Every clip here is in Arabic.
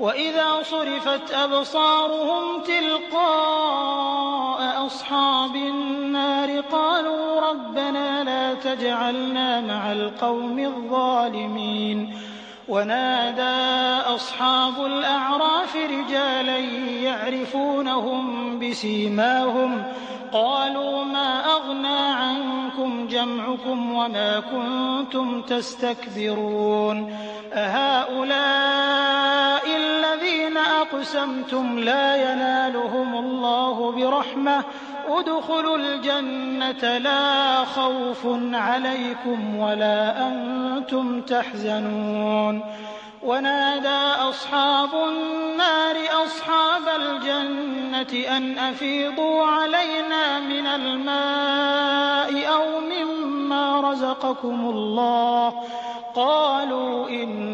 وَإِذَا صُرِفَتْ أَبْصَارُهُمْ تِلْقَاءَ أَصْحَابِ النَّارِ قَالُوا رَبَّنَا لَا تَجْعَلْنَا مَعَ الْقَوْمِ الظَّالِمِينَ وَنَادَىٰ أَصْحَابُ الْأَعْرَافِ رِجَالًا يَعْرِفُونَهُم بِسِيمَاهُمْ قَالُوا مَا أَغْنَىٰ عَنكُمْ جَمْعُكُمْ وَمَا كُنتُمْ تَسْتَكْبِرُونَ أَهَٰؤُلَاءِ أَقْسَمْتُمْ لَا يَنَالُهُمُ اللَّهُ بِرَحْمَةٍ ۚ. ادْخُلُوا الْجَنَّةَ لَا خَوْفٌ عَلَيْكُمْ وَلَا أَنتُمْ تَحْزَنُونَ. وَنَادَىٰ أَصْحَابُ النَّارِ أَصْحَابَ الْجَنَّةِ أَنْ أَفِيضُوا عَلَيْنَا مِنَ الْمَاءِ أَوْ مِمَّا رَزَقَكُمُ اللَّهُ ۚ. قَالُوا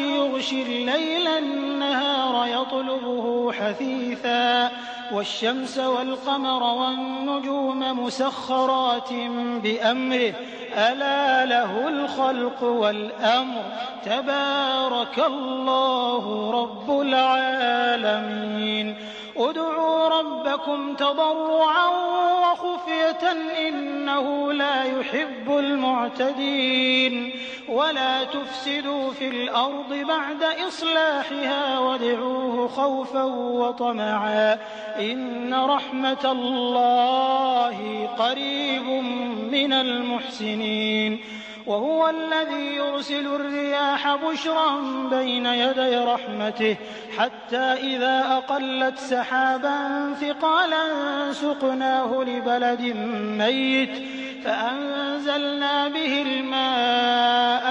يُغْشِي اللَّيْلَ النَّهَارَ يَطْلُبُهُ حَثِيثًا وَالشَّمْسَ وَالْقَمَرَ وَالنُّجُومَ مُسَخَّرَاتٍ بِأَمْرِهِ ۗ. أَلَا لَهُ الْخَلْقُ وَالْأَمْرُ ۗ. تَبَارَكَ اللَّهُ رَبُّ الْعَالَمِينَ. ادْعُوا رَبَّكُمْ تَضَرُّعًا وَخُفْيَةً ۚ إِنَّهُ لَا يُحِبُّ الْمُعْتَدِينَ. وَلَا تُفْسِدُوا فِي الْأَرْضِ بَعْدَ إِصْلَاحِهَا وَادْعُوهُ خَوْفًا وَطَمَعًا ۚ إِنَّ رَحْمَتَ اللَّهِ قَرِيبٌ مِّنَ الْمُحْسِنِينَ وَهُوَ الَّذِي يُرْسِلُ الرِّيَاحَ بُشْرًا بَيْنَ يَدَيْ رَحْمَتِهِ حَتَّىٰ إِذَا أَقَلَّتْ سَحَابًا ثِقَالًا سُقْنَاهُ لِبَلَدٍ مَّيِّتٍ فَأَنزَلْنَا بِهِ الْمَاءَ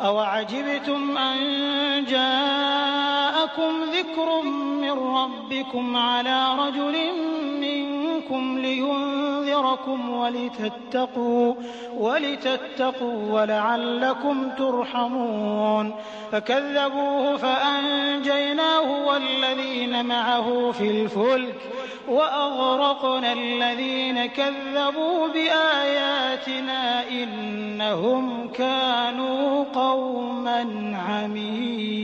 أَوَعَجِبْتُمْ أَن جَاءَكُمْ ذِكْرٌ مِّن رَّبِّكُمْ عَلَىٰ رَجُلٍ مِّنكُمْ لِيُنذِرَكُمْ وَلِتَتَّقُوا وَلَعَلَّكُمْ تُرْحَمُونَ فَكَذَّبُوهُ فَأَنجَيْنَاهُ وَالَّذِينَ مَعَهُ فِي الْفُلْكِ وأغرقنا الذين كذبوا بآياتنا إنهم كانوا قوما عمين.